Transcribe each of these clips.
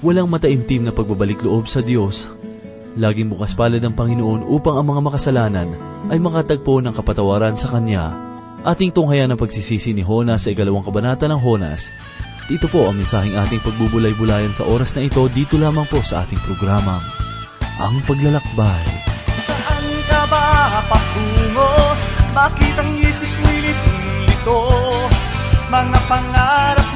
walang mataimtim na pagbabalik loob sa Diyos. Laging bukas palad ang Panginoon upang ang mga makasalanan ay makatagpo ng kapatawaran sa Kanya. Ating tunghayan ang pagsisisi ni Honas sa ikalawang kabanata ng Honas. Dito po ang mensaheng ating pagbubulay-bulayan sa oras na ito dito lamang po sa ating programa, Ang Paglalakbay. Saan ka ba patungo? Bakit ang isip mo'y nilito? Mga pangarap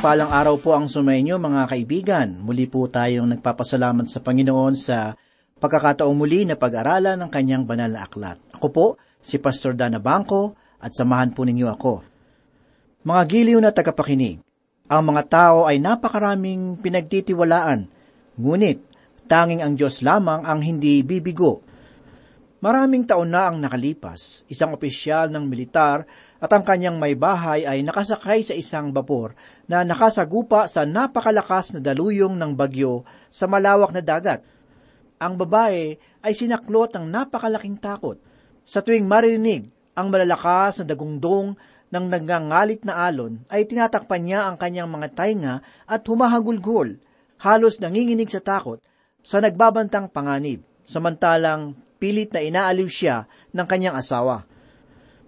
mapagpalang araw po ang sumainyo mga kaibigan. Muli po tayong nagpapasalamat sa Panginoon sa pagkakataong muli na pag-aralan ng kanyang banal na aklat. Ako po, si Pastor Dana Bangko at samahan po ninyo ako. Mga giliw na tagapakinig, ang mga tao ay napakaraming pinagtitiwalaan, ngunit tanging ang Diyos lamang ang hindi bibigo. Maraming taon na ang nakalipas, isang opisyal ng militar at ang kanyang may bahay ay nakasakay sa isang bapor na nakasagupa sa napakalakas na daluyong ng bagyo sa malawak na dagat. Ang babae ay sinaklot ng napakalaking takot. Sa tuwing marinig ang malalakas na dagungdong ng nagngangalit na alon ay tinatakpan niya ang kanyang mga tainga at humahagulgol, halos nanginginig sa takot sa nagbabantang panganib, samantalang pilit na inaaliw siya ng kanyang asawa.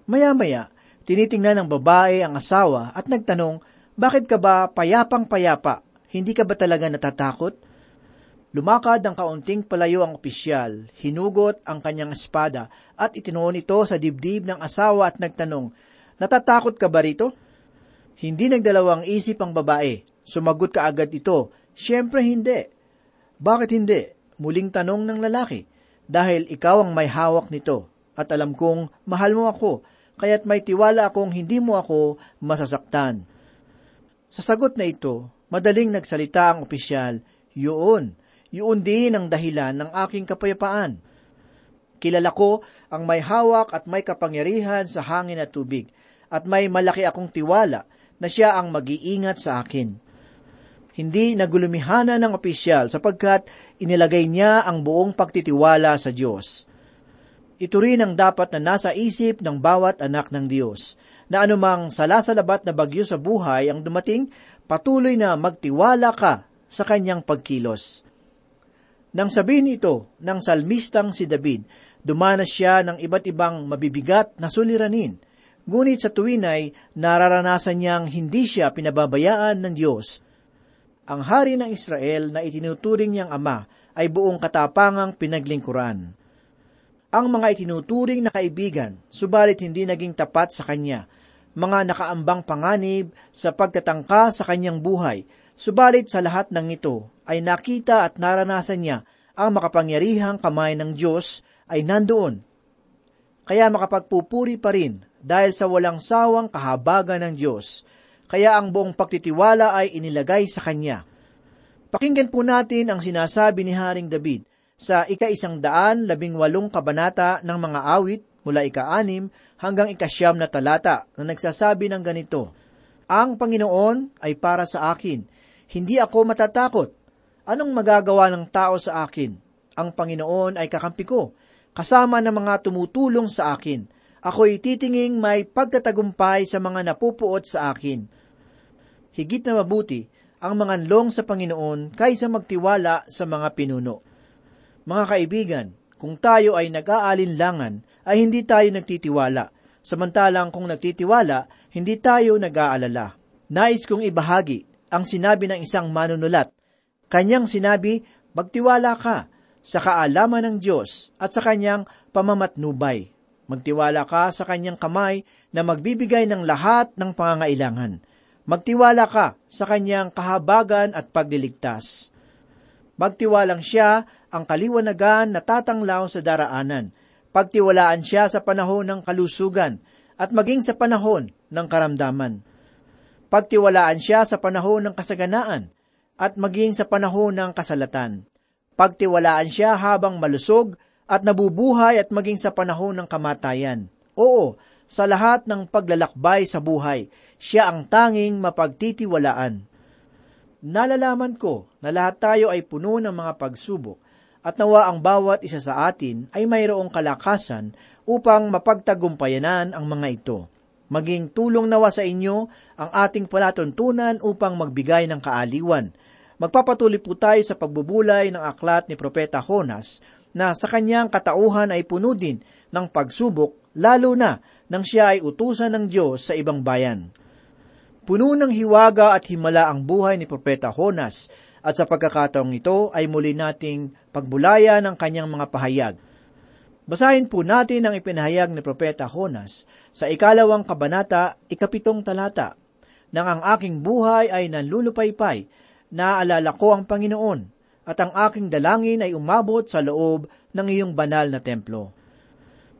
Maya-maya, tinitingnan ng babae ang asawa at nagtanong, bakit ka ba payapang payapa? Hindi ka ba talaga natatakot? Lumakad ng kaunting palayo ang opisyal, hinugot ang kanyang espada at itinuon ito sa dibdib ng asawa at nagtanong, Natatakot ka ba rito? Hindi nagdalawang isip ang babae. Sumagot ka agad ito, Siyempre hindi. Bakit hindi? Muling tanong ng lalaki. Dahil ikaw ang may hawak nito at alam kong mahal mo ako, kaya't may tiwala akong hindi mo ako masasaktan. Sa sagot na ito, madaling nagsalita ang opisyal, Yun, yun din ang dahilan ng aking kapayapaan. Kilala ko ang may hawak at may kapangyarihan sa hangin at tubig, at may malaki akong tiwala na siya ang mag-iingat sa akin. Hindi nagulumihana ng opisyal sapagkat inilagay niya ang buong pagtitiwala sa Diyos. Ito rin ang dapat na nasa isip ng bawat anak ng Diyos, na anumang salasalabat na bagyo sa buhay ang dumating, patuloy na magtiwala ka sa kanyang pagkilos. Nang sabihin ito ng salmistang si David, dumanas siya ng iba't ibang mabibigat na suliranin. Ngunit sa tuwin ay nararanasan niyang hindi siya pinababayaan ng Diyos. Ang hari ng Israel na itinuturing niyang ama ay buong katapangang pinaglingkuran. Ang mga itinuturing na kaibigan, subalit hindi naging tapat sa kanya, mga nakaambang panganib sa pagtatangka sa kanyang buhay, Subalit sa lahat ng ito ay nakita at naranasan niya ang makapangyarihang kamay ng Diyos ay nandoon. Kaya makapagpupuri pa rin dahil sa walang sawang kahabagan ng Diyos. Kaya ang buong pagtitiwala ay inilagay sa Kanya. Pakinggan po natin ang sinasabi ni Haring David sa ika-isang daan labing walong kabanata ng mga awit mula ika-anim hanggang ikasyam na talata na nagsasabi ng ganito, Ang Panginoon ay para sa akin, hindi ako matatakot. Anong magagawa ng tao sa akin? Ang Panginoon ay kakampi ko, kasama ng mga tumutulong sa akin. Ako'y titinging may pagtatagumpay sa mga napupuot sa akin. Higit na mabuti ang mga long sa Panginoon kaysa magtiwala sa mga pinuno. Mga kaibigan, kung tayo ay nag-aalinlangan, ay hindi tayo nagtitiwala. Samantalang kung nagtitiwala, hindi tayo nag-aalala. Nais kong ibahagi ang sinabi ng isang manunulat. Kanyang sinabi, magtiwala ka sa kaalaman ng Diyos at sa kanyang pamamatnubay. Magtiwala ka sa kanyang kamay na magbibigay ng lahat ng pangangailangan. Magtiwala ka sa kanyang kahabagan at pagliligtas. Magtiwalang siya ang kaliwanagan na tatanglaw sa daraanan. Pagtiwalaan siya sa panahon ng kalusugan at maging sa panahon ng karamdaman Pagtiwalaan siya sa panahon ng kasaganaan at maging sa panahon ng kasalatan. Pagtiwalaan siya habang malusog at nabubuhay at maging sa panahon ng kamatayan. Oo, sa lahat ng paglalakbay sa buhay, siya ang tanging mapagtitiwalaan. Nalalaman ko na lahat tayo ay puno ng mga pagsubok at nawa ang bawat isa sa atin ay mayroong kalakasan upang mapagtagumpayanan ang mga ito. Maging tulong nawa sa inyo ang ating palatuntunan upang magbigay ng kaaliwan. Magpapatuloy po tayo sa pagbubulay ng aklat ni Propeta Honas na sa kanyang katauhan ay puno din ng pagsubok, lalo na nang siya ay utusan ng Diyos sa ibang bayan. Puno ng hiwaga at himala ang buhay ni Propeta Honas at sa pagkakataong ito ay muli nating pagbulaya ng kanyang mga pahayag. Basahin po natin ang ipinahayag ni Propeta Honas sa ikalawang kabanata, ikapitong talata. Nang ang aking buhay ay nanlulupaypay, naaalala ko ang Panginoon, at ang aking dalangin ay umabot sa loob ng iyong banal na templo.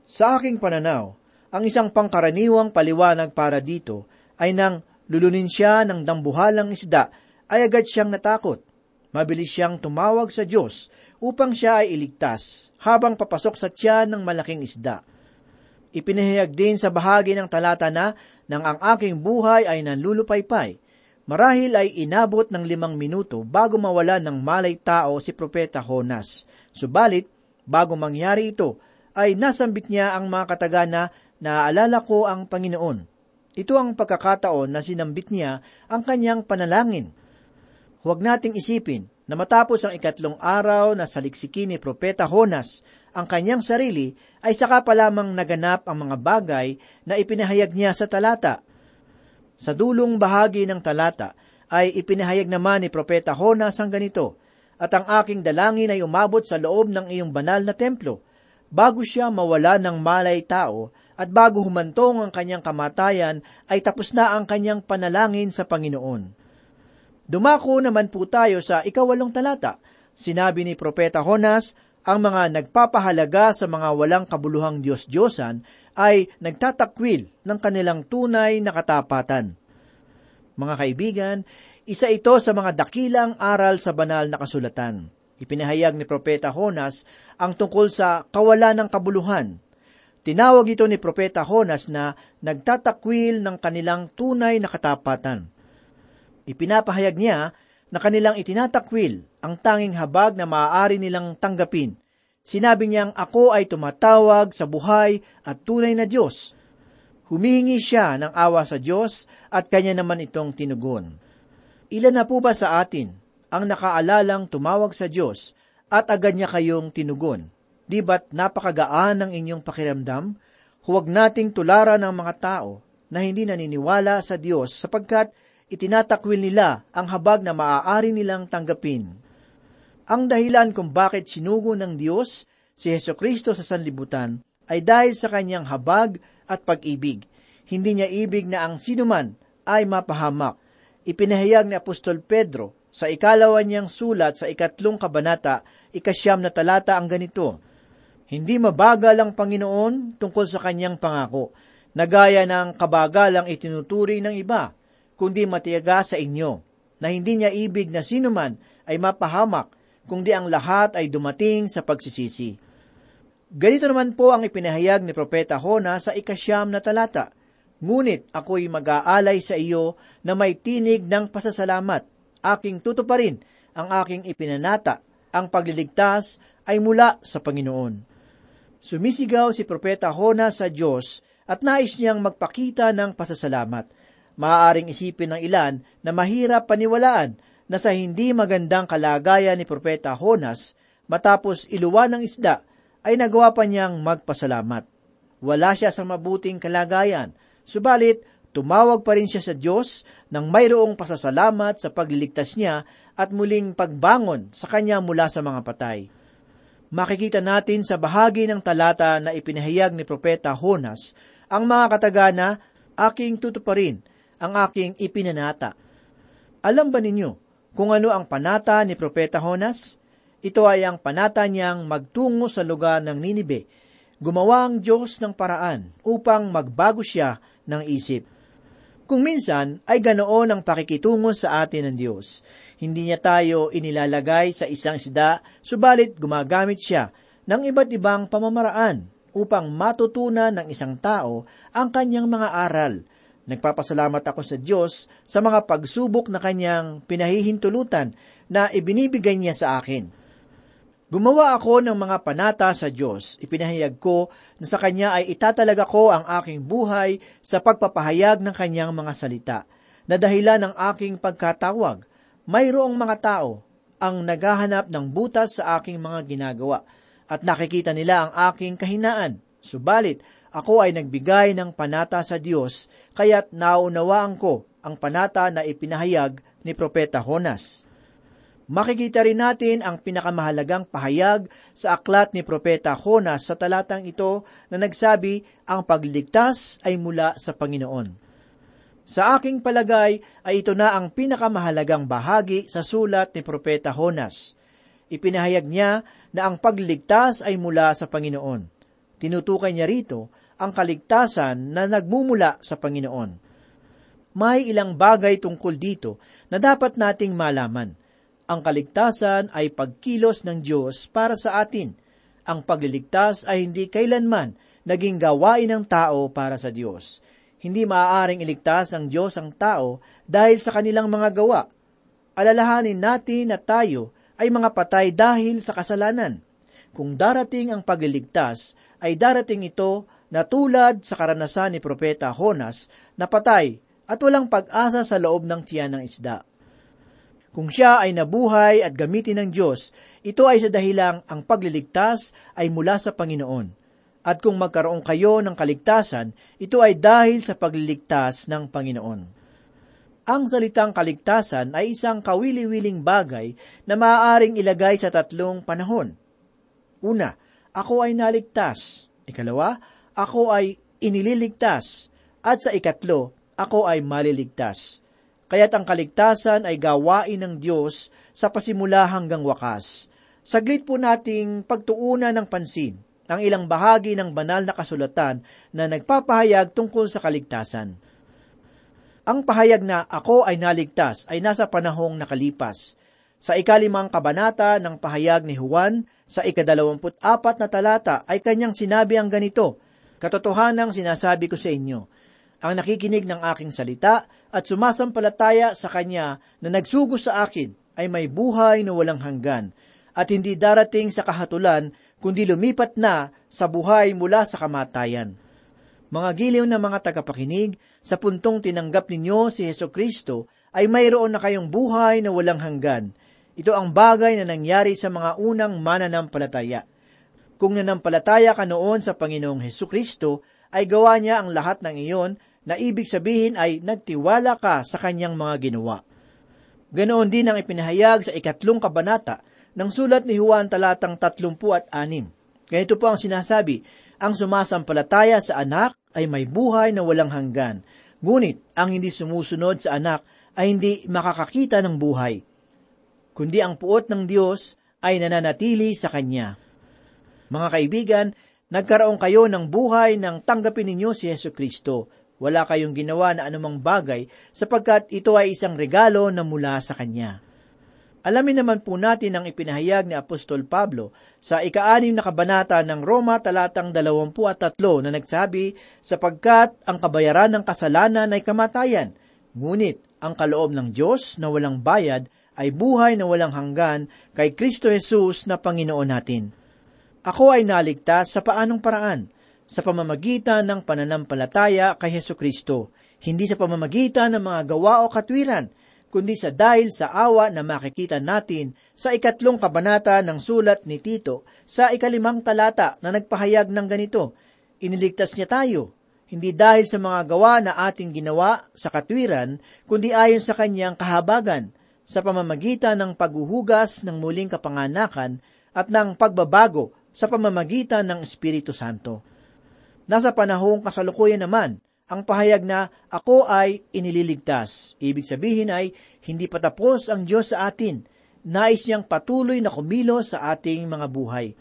Sa aking pananaw, ang isang pangkaraniwang paliwanag para dito ay nang lulunin siya ng dambuhalang isda ay agad siyang natakot. Mabilis siyang tumawag sa Diyos upang siya ay iligtas habang papasok sa tiyan ng malaking isda. Ipinahayag din sa bahagi ng talata na nang ang aking buhay ay nanlulupaypay, marahil ay inabot ng limang minuto bago mawala ng malay tao si Propeta Honas. Subalit, bago mangyari ito, ay nasambit niya ang mga katagana naaalala ko ang Panginoon. Ito ang pagkakataon na sinambit niya ang kanyang panalangin. Huwag nating isipin na matapos ang ikatlong araw na saliksikin ni Propeta Honas ang kanyang sarili, ay saka pa lamang naganap ang mga bagay na ipinahayag niya sa talata. Sa dulong bahagi ng talata ay ipinahayag naman ni Propeta Honas ang ganito, At ang aking dalangin ay umabot sa loob ng iyong banal na templo, bago siya mawala ng malay tao, at bago humantong ang kanyang kamatayan, ay tapos na ang kanyang panalangin sa Panginoon. Dumako naman po tayo sa ikawalong talata. Sinabi ni Propeta Honas, ang mga nagpapahalaga sa mga walang kabuluhang Diyos-Diyosan ay nagtatakwil ng kanilang tunay na katapatan. Mga kaibigan, isa ito sa mga dakilang aral sa banal na kasulatan. Ipinahayag ni Propeta Honas ang tungkol sa kawalan ng kabuluhan. Tinawag ito ni Propeta Honas na nagtatakwil ng kanilang tunay na katapatan. Ipinapahayag niya na kanilang itinatakwil ang tanging habag na maaari nilang tanggapin. Sinabi niyang ako ay tumatawag sa buhay at tunay na Diyos. Humihingi siya ng awa sa Diyos at kanya naman itong tinugon. Ilan na po ba sa atin ang nakaalalang tumawag sa Diyos at agad niya kayong tinugon? Di ba't napakagaan ng inyong pakiramdam? Huwag nating tularan ng mga tao na hindi naniniwala sa Diyos sapagkat itinatakwil nila ang habag na maaari nilang tanggapin. Ang dahilan kung bakit sinugo ng Diyos si Heso Kristo sa sanlibutan ay dahil sa kanyang habag at pag-ibig. Hindi niya ibig na ang sinuman ay mapahamak ipinahayag ni Apostol Pedro sa ikalawa niyang sulat sa ikatlong kabanata, ikasyam na talata ang ganito, Hindi mabagal ang Panginoon tungkol sa kanyang pangako, na gaya ng kabagalang itinuturi ng iba, kundi matiyaga sa inyo, na hindi niya ibig na sinuman ay mapahamak, kundi ang lahat ay dumating sa pagsisisi. Ganito naman po ang ipinahayag ni Propeta Hona sa ikasyam na talata, Ngunit ako'y mag-aalay sa iyo na may tinig ng pasasalamat. Aking tutuparin ang aking ipinanata. Ang pagliligtas ay mula sa Panginoon. Sumisigaw si Propeta Hona sa Diyos at nais niyang magpakita ng pasasalamat. Maaaring isipin ng ilan na mahirap paniwalaan na sa hindi magandang kalagayan ni Propeta Honas, matapos iluwan ng isda, ay nagawa pa niyang magpasalamat. Wala siya sa mabuting kalagayan, Subalit, tumawag pa rin siya sa Diyos nang mayroong pasasalamat sa pagliligtas niya at muling pagbangon sa kanya mula sa mga patay. Makikita natin sa bahagi ng talata na ipinahayag ni Propeta Honas ang mga katagana, aking tutuparin, ang aking ipinanata. Alam ba ninyo kung ano ang panata ni Propeta Honas? Ito ay ang panata niyang magtungo sa lugar ng Ninibe. Gumawa ang Diyos ng paraan upang magbago siya ng isip. Kung minsan ay ganoon ang pakikitungo sa atin ng Diyos. Hindi niya tayo inilalagay sa isang isda, subalit gumagamit siya ng iba't ibang pamamaraan upang matutunan ng isang tao ang kanyang mga aral. Nagpapasalamat ako sa Diyos sa mga pagsubok na kanyang pinahihintulutan na ibinibigay niya sa akin. Gumawa ako ng mga panata sa Diyos. Ipinahayag ko na sa Kanya ay itatalaga ko ang aking buhay sa pagpapahayag ng Kanyang mga salita. Na dahilan ng aking pagkatawag, mayroong mga tao ang naghahanap ng butas sa aking mga ginagawa at nakikita nila ang aking kahinaan. Subalit, ako ay nagbigay ng panata sa Diyos, kaya't naunawaan ko ang panata na ipinahayag ni Propeta Honas makikita rin natin ang pinakamahalagang pahayag sa aklat ni Propeta Jonas sa talatang ito na nagsabi, ang pagliligtas ay mula sa Panginoon. Sa aking palagay ay ito na ang pinakamahalagang bahagi sa sulat ni Propeta Jonas. Ipinahayag niya na ang pagliligtas ay mula sa Panginoon. Tinutukoy niya rito ang kaligtasan na nagmumula sa Panginoon. May ilang bagay tungkol dito na dapat nating malaman. Ang kaligtasan ay pagkilos ng Diyos para sa atin. Ang pagliligtas ay hindi kailanman naging gawain ng tao para sa Diyos. Hindi maaaring iligtas ng Diyos ang tao dahil sa kanilang mga gawa. Alalahanin natin na tayo ay mga patay dahil sa kasalanan. Kung darating ang pagliligtas, ay darating ito na tulad sa karanasan ni Propeta Honas na patay at walang pag-asa sa loob ng tiyan ng isda. Kung siya ay nabuhay at gamitin ng Diyos, ito ay sa dahilang ang pagliligtas ay mula sa Panginoon. At kung magkaroon kayo ng kaligtasan, ito ay dahil sa pagliligtas ng Panginoon. Ang salitang kaligtasan ay isang kawili-wiling bagay na maaaring ilagay sa tatlong panahon. Una, ako ay naligtas. Ikalawa, ako ay inililigtas. At sa ikatlo, ako ay maliligtas. Kaya't ang kaligtasan ay gawain ng Diyos sa pasimula hanggang wakas. Saglit po nating pagtuunan ng pansin ang ilang bahagi ng banal na kasulatan na nagpapahayag tungkol sa kaligtasan. Ang pahayag na ako ay naligtas ay nasa panahong nakalipas. Sa ikalimang kabanata ng pahayag ni Juan, sa ikadalawamput apat na talata ay kanyang sinabi ang ganito, Katotohanang sinasabi ko sa inyo, ang nakikinig ng aking salita at sumasampalataya sa Kanya na nagsugo sa akin ay may buhay na walang hanggan at hindi darating sa kahatulan kundi lumipat na sa buhay mula sa kamatayan. Mga giliw na mga tagapakinig, sa puntong tinanggap ninyo si Heso Kristo, ay mayroon na kayong buhay na walang hanggan. Ito ang bagay na nangyari sa mga unang mananampalataya. Kung nanampalataya ka noon sa Panginoong Heso Kristo, ay gawa niya ang lahat ng iyon na ibig sabihin ay nagtiwala ka sa kanyang mga ginawa. Ganoon din ang ipinahayag sa ikatlong kabanata ng sulat ni Juan talatang tatlumpu at anim. Ganito po ang sinasabi, ang sumasampalataya sa anak ay may buhay na walang hanggan, ngunit ang hindi sumusunod sa anak ay hindi makakakita ng buhay, kundi ang puot ng Diyos ay nananatili sa Kanya. Mga kaibigan, nagkaroon kayo ng buhay nang tanggapin ninyo si Yesu Kristo wala kayong ginawa na anumang bagay sapagkat ito ay isang regalo na mula sa Kanya. Alamin naman po natin ang ipinahayag ni Apostol Pablo sa ikaanim na kabanata ng Roma talatang dalawampu at tatlo na nagsabi, sapagkat ang kabayaran ng kasalanan ay kamatayan, ngunit ang kaloob ng Diyos na walang bayad ay buhay na walang hanggan kay Kristo Jesus na Panginoon natin. Ako ay naligtas sa paanong paraan? sa pamamagitan ng pananampalataya kay Heso Kristo, hindi sa pamamagitan ng mga gawa o katwiran, kundi sa dahil sa awa na makikita natin sa ikatlong kabanata ng sulat ni Tito sa ikalimang talata na nagpahayag ng ganito, Iniligtas niya tayo, hindi dahil sa mga gawa na ating ginawa sa katwiran, kundi ayon sa kanyang kahabagan, sa pamamagitan ng paghuhugas ng muling kapanganakan at ng pagbabago sa pamamagitan ng Espiritu Santo. Nasa panahong kasalukuyan naman, ang pahayag na ako ay inililigtas. Ibig sabihin ay hindi pa tapos ang Diyos sa atin. Nais niyang patuloy na kumilos sa ating mga buhay.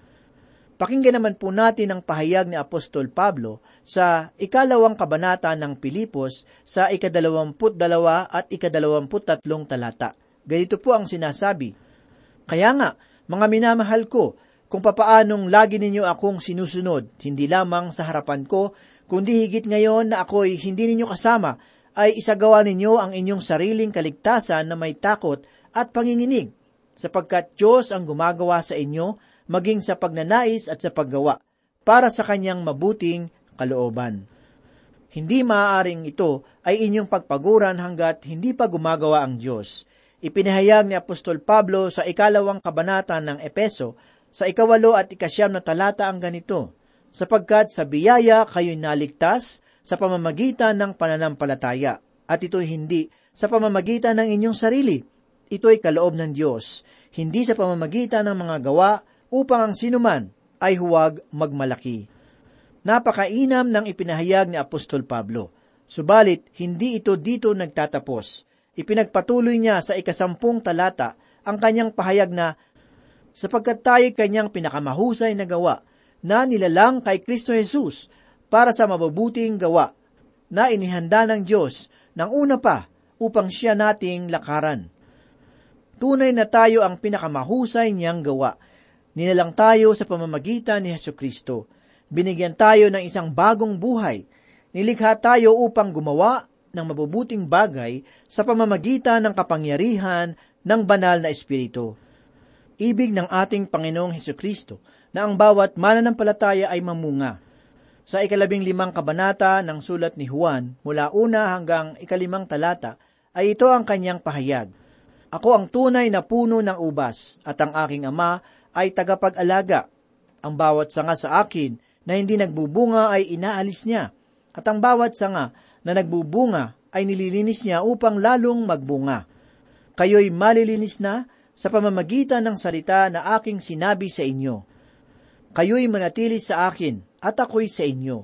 Pakinggan naman po natin ang pahayag ni Apostol Pablo sa ikalawang kabanata ng Pilipos sa ikadalawamput dalawa at ikadalawamput tatlong talata. Ganito po ang sinasabi, Kaya nga, mga minamahal ko, kung papaanong lagi ninyo akong sinusunod, hindi lamang sa harapan ko, kundi higit ngayon na ako'y hindi ninyo kasama, ay isagawa ninyo ang inyong sariling kaligtasan na may takot at panginginig, sapagkat Diyos ang gumagawa sa inyo, maging sa pagnanais at sa paggawa, para sa kanyang mabuting kalooban. Hindi maaaring ito ay inyong pagpaguran hanggat hindi pa gumagawa ang Diyos. Ipinahayag ni Apostol Pablo sa ikalawang kabanata ng Epeso sa ikawalo at ikasyam na talata ang ganito, sapagkat sa biyaya kayo'y naligtas sa pamamagitan ng pananampalataya, at ito'y hindi sa pamamagitan ng inyong sarili. Ito'y kaloob ng Diyos, hindi sa pamamagitan ng mga gawa upang ang sinuman ay huwag magmalaki. Napakainam ng ipinahayag ni Apostol Pablo. Subalit, hindi ito dito nagtatapos. Ipinagpatuloy niya sa ikasampung talata ang kanyang pahayag na sapagkat tayo kanyang pinakamahusay na gawa na nilalang kay Kristo Jesus para sa mabubuting gawa na inihanda ng Diyos ng una pa upang siya nating lakaran. Tunay na tayo ang pinakamahusay niyang gawa. Nilalang tayo sa pamamagitan ni Heso Kristo. Binigyan tayo ng isang bagong buhay. Nilikha tayo upang gumawa ng mabubuting bagay sa pamamagitan ng kapangyarihan ng banal na Espiritu ibig ng ating Panginoong Heso Kristo na ang bawat mananampalataya ay mamunga. Sa ikalabing limang kabanata ng sulat ni Juan, mula una hanggang ikalimang talata, ay ito ang kanyang pahayag. Ako ang tunay na puno ng ubas, at ang aking ama ay tagapag-alaga. Ang bawat sanga sa akin na hindi nagbubunga ay inaalis niya, at ang bawat sanga na nagbubunga ay nililinis niya upang lalong magbunga. Kayo'y malilinis na sa pamamagitan ng salita na aking sinabi sa inyo. Kayo'y manatili sa akin at ako'y sa inyo.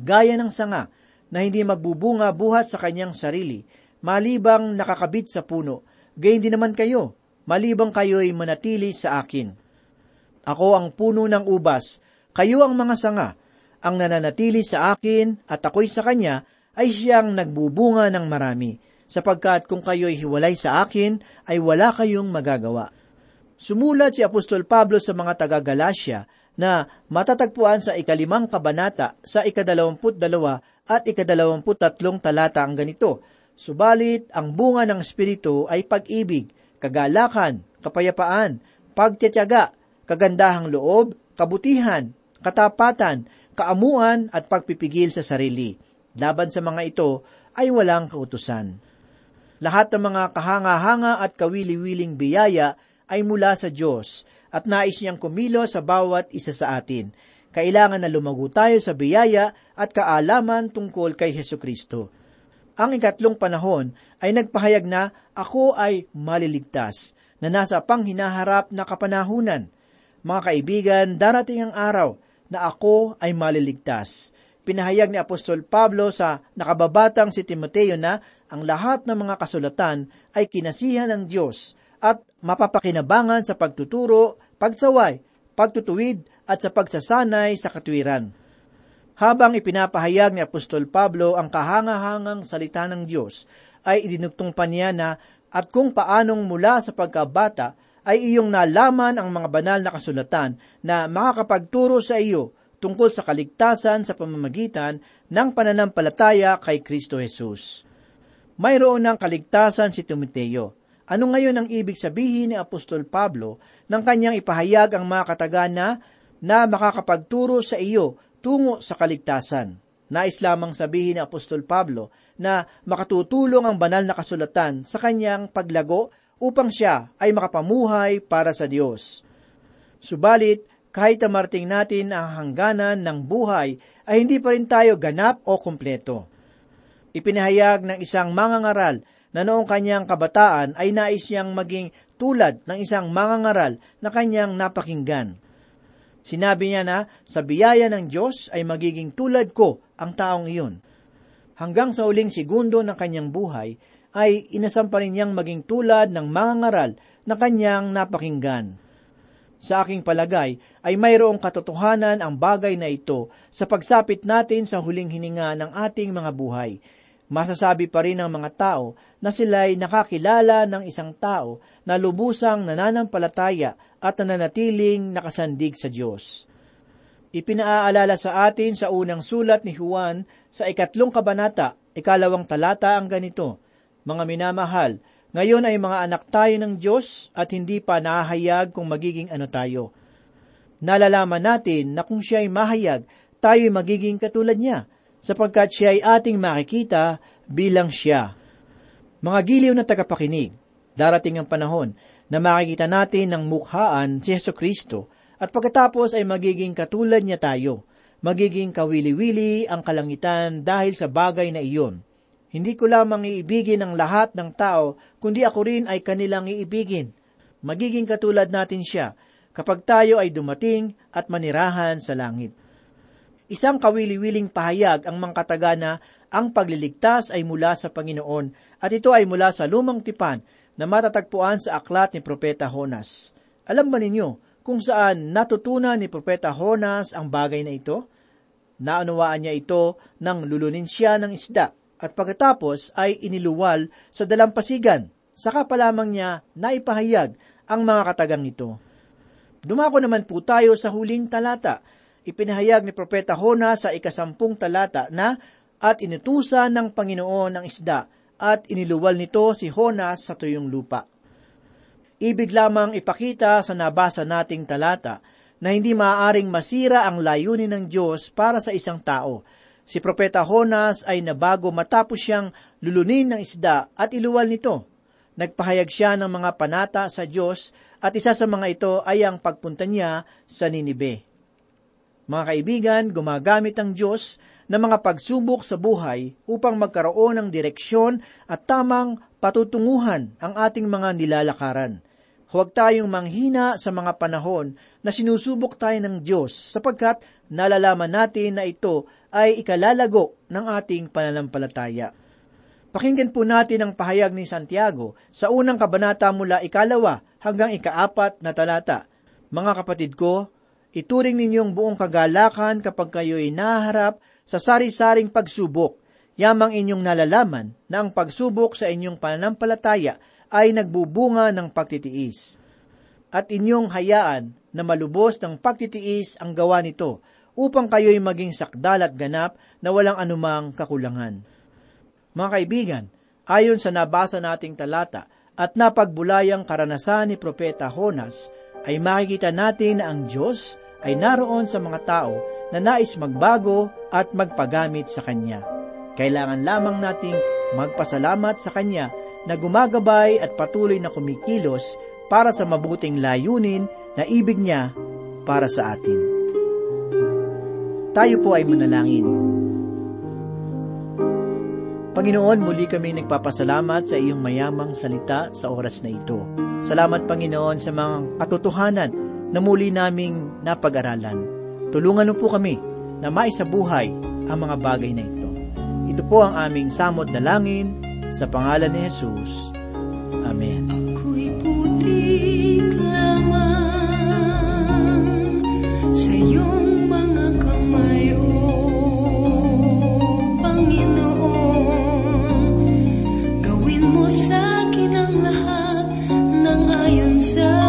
Gaya ng sanga na hindi magbubunga buhat sa kanyang sarili, malibang nakakabit sa puno, gayon din naman kayo, malibang kayo'y manatili sa akin. Ako ang puno ng ubas, kayo ang mga sanga, ang nananatili sa akin at ako'y sa kanya, ay siyang nagbubunga ng marami, sapagkat kung kayo'y hiwalay sa akin, ay wala kayong magagawa. Sumulat si Apostol Pablo sa mga taga-Galacia na matatagpuan sa ikalimang kabanata sa ikadalawamput dalawa at ikadalawamput tatlong talata ang ganito, Subalit, ang bunga ng Espiritu ay pag-ibig, kagalakan, kapayapaan, pagtityaga, kagandahang loob, kabutihan, katapatan, kaamuan at pagpipigil sa sarili. Laban sa mga ito ay walang kautusan. Lahat ng mga kahanga-hanga at kawili-wiling biyaya ay mula sa Diyos at nais niyang kumilo sa bawat isa sa atin. Kailangan na lumago tayo sa biyaya at kaalaman tungkol kay Heso Kristo. Ang ikatlong panahon ay nagpahayag na ako ay maliligtas, na nasa panghinaharap na kapanahunan. Mga kaibigan, darating ang araw na ako ay maliligtas. Pinahayag ni Apostol Pablo sa nakababatang si Timoteo na ang lahat ng mga kasulatan ay kinasihan ng Diyos at mapapakinabangan sa pagtuturo, pagsaway, pagtutuwid at sa pagsasanay sa katwiran. Habang ipinapahayag ni Apostol Pablo ang kahangahangang salita ng Diyos, ay idinugtong pa niya na at kung paanong mula sa pagkabata ay iyong nalaman ang mga banal na kasulatan na makakapagturo sa iyo tungkol sa kaligtasan sa pamamagitan ng pananampalataya kay Kristo Jesus. Mayroon ng kaligtasan si Timoteo. Ano ngayon ang ibig sabihin ni Apostol Pablo nang kanyang ipahayag ang mga katagana na makakapagturo sa iyo tungo sa kaligtasan. Nais lamang sabihin ni Apostol Pablo na makatutulong ang banal na kasulatan sa kanyang paglago upang siya ay makapamuhay para sa Diyos. Subalit, kahit marting natin ang hangganan ng buhay, ay hindi pa rin tayo ganap o kumpleto. Ipinahayag ng isang mangangaral na noong kanyang kabataan ay nais niyang maging tulad ng isang mangangaral na kanyang napakinggan. Sinabi niya na sa biyaya ng Diyos ay magiging tulad ko ang taong iyon. Hanggang sa uling segundo ng kanyang buhay, ay inasamparin niyang maging tulad ng mga ngaral na kanyang napakinggan. Sa aking palagay ay mayroong katotohanan ang bagay na ito sa pagsapit natin sa huling hininga ng ating mga buhay. Masasabi pa rin ng mga tao na sila'y nakakilala ng isang tao na lubusang nananampalataya at nananatiling nakasandig sa Diyos. Ipinaaalala sa atin sa unang sulat ni Juan sa ikatlong kabanata, ikalawang talata ang ganito, Mga minamahal, ngayon ay mga anak tayo ng Diyos at hindi pa nahahayag kung magiging ano tayo. Nalalaman natin na kung siya ay mahayag, tayo ay magiging katulad niya, sapagkat siya ay ating makikita bilang siya. Mga giliw na tagapakinig, darating ang panahon na makikita natin ng mukhaan si Yeso Kristo at pagkatapos ay magiging katulad niya tayo. Magiging kawili-wili ang kalangitan dahil sa bagay na iyon. Hindi ko lamang iibigin ang lahat ng tao, kundi ako rin ay kanilang iibigin. Magiging katulad natin siya kapag tayo ay dumating at manirahan sa langit. Isang kawili-wiling pahayag ang mga kataga na ang pagliligtas ay mula sa Panginoon at ito ay mula sa lumang tipan na matatagpuan sa aklat ni Propeta Honas. Alam ba ninyo kung saan natutunan ni Propeta Honas ang bagay na ito? Naunawaan niya ito nang lulunin siya ng isda at pagkatapos ay iniluwal sa dalampasigan. Saka pa lamang niya naipahayag ang mga katagang ito. Dumako naman po tayo sa huling talata. Ipinahayag ni Propeta Honas sa ikasampung talata na at inutusan ng Panginoon ang isda at iniluwal nito si Honas sa tuyong lupa. Ibig lamang ipakita sa nabasa nating talata na hindi maaaring masira ang layunin ng Diyos para sa isang tao. Si Propeta Honas ay nabago matapos siyang lulunin ng isda at iluwal nito. Nagpahayag siya ng mga panata sa Diyos at isa sa mga ito ay ang pagpunta niya sa Ninibe. Mga kaibigan, gumagamit ang Diyos ng mga pagsubok sa buhay upang magkaroon ng direksyon at tamang patutunguhan ang ating mga nilalakaran. Huwag tayong manghina sa mga panahon na sinusubok tayo ng Diyos sapagkat nalalaman natin na ito ay ikalalago ng ating pananampalataya. Pakinggan po natin ang pahayag ni Santiago sa unang kabanata mula ikalawa hanggang ikaapat na talata. Mga kapatid ko, ituring ninyong buong kagalakan kapag kayo'y naharap sa sari-saring pagsubok. Yamang inyong nalalaman na ang pagsubok sa inyong pananampalataya ay nagbubunga ng pagtitiis. At inyong hayaan na malubos ng pagtitiis ang gawa nito upang kayo'y maging sakdal at ganap na walang anumang kakulangan. Mga kaibigan, ayon sa nabasa nating talata at napagbulayang karanasan ni Propeta Honas, ay makikita natin na ang Diyos ay naroon sa mga tao na nais magbago at magpagamit sa Kanya. Kailangan lamang nating magpasalamat sa Kanya na gumagabay at patuloy na kumikilos para sa mabuting layunin na ibig niya para sa atin. Tayo po ay manalangin. Panginoon, muli kami nagpapasalamat sa iyong mayamang salita sa oras na ito. Salamat, Panginoon, sa mga katotohanan na muli naming napag-aralan. Tulungan mo po kami na maisabuhay ang mga bagay na ito. Ito po ang aming samot na langin sa pangalan ni Jesus. Amen. Ako'y putik lamang sa iyong sa akin ang lahat ng ayon sa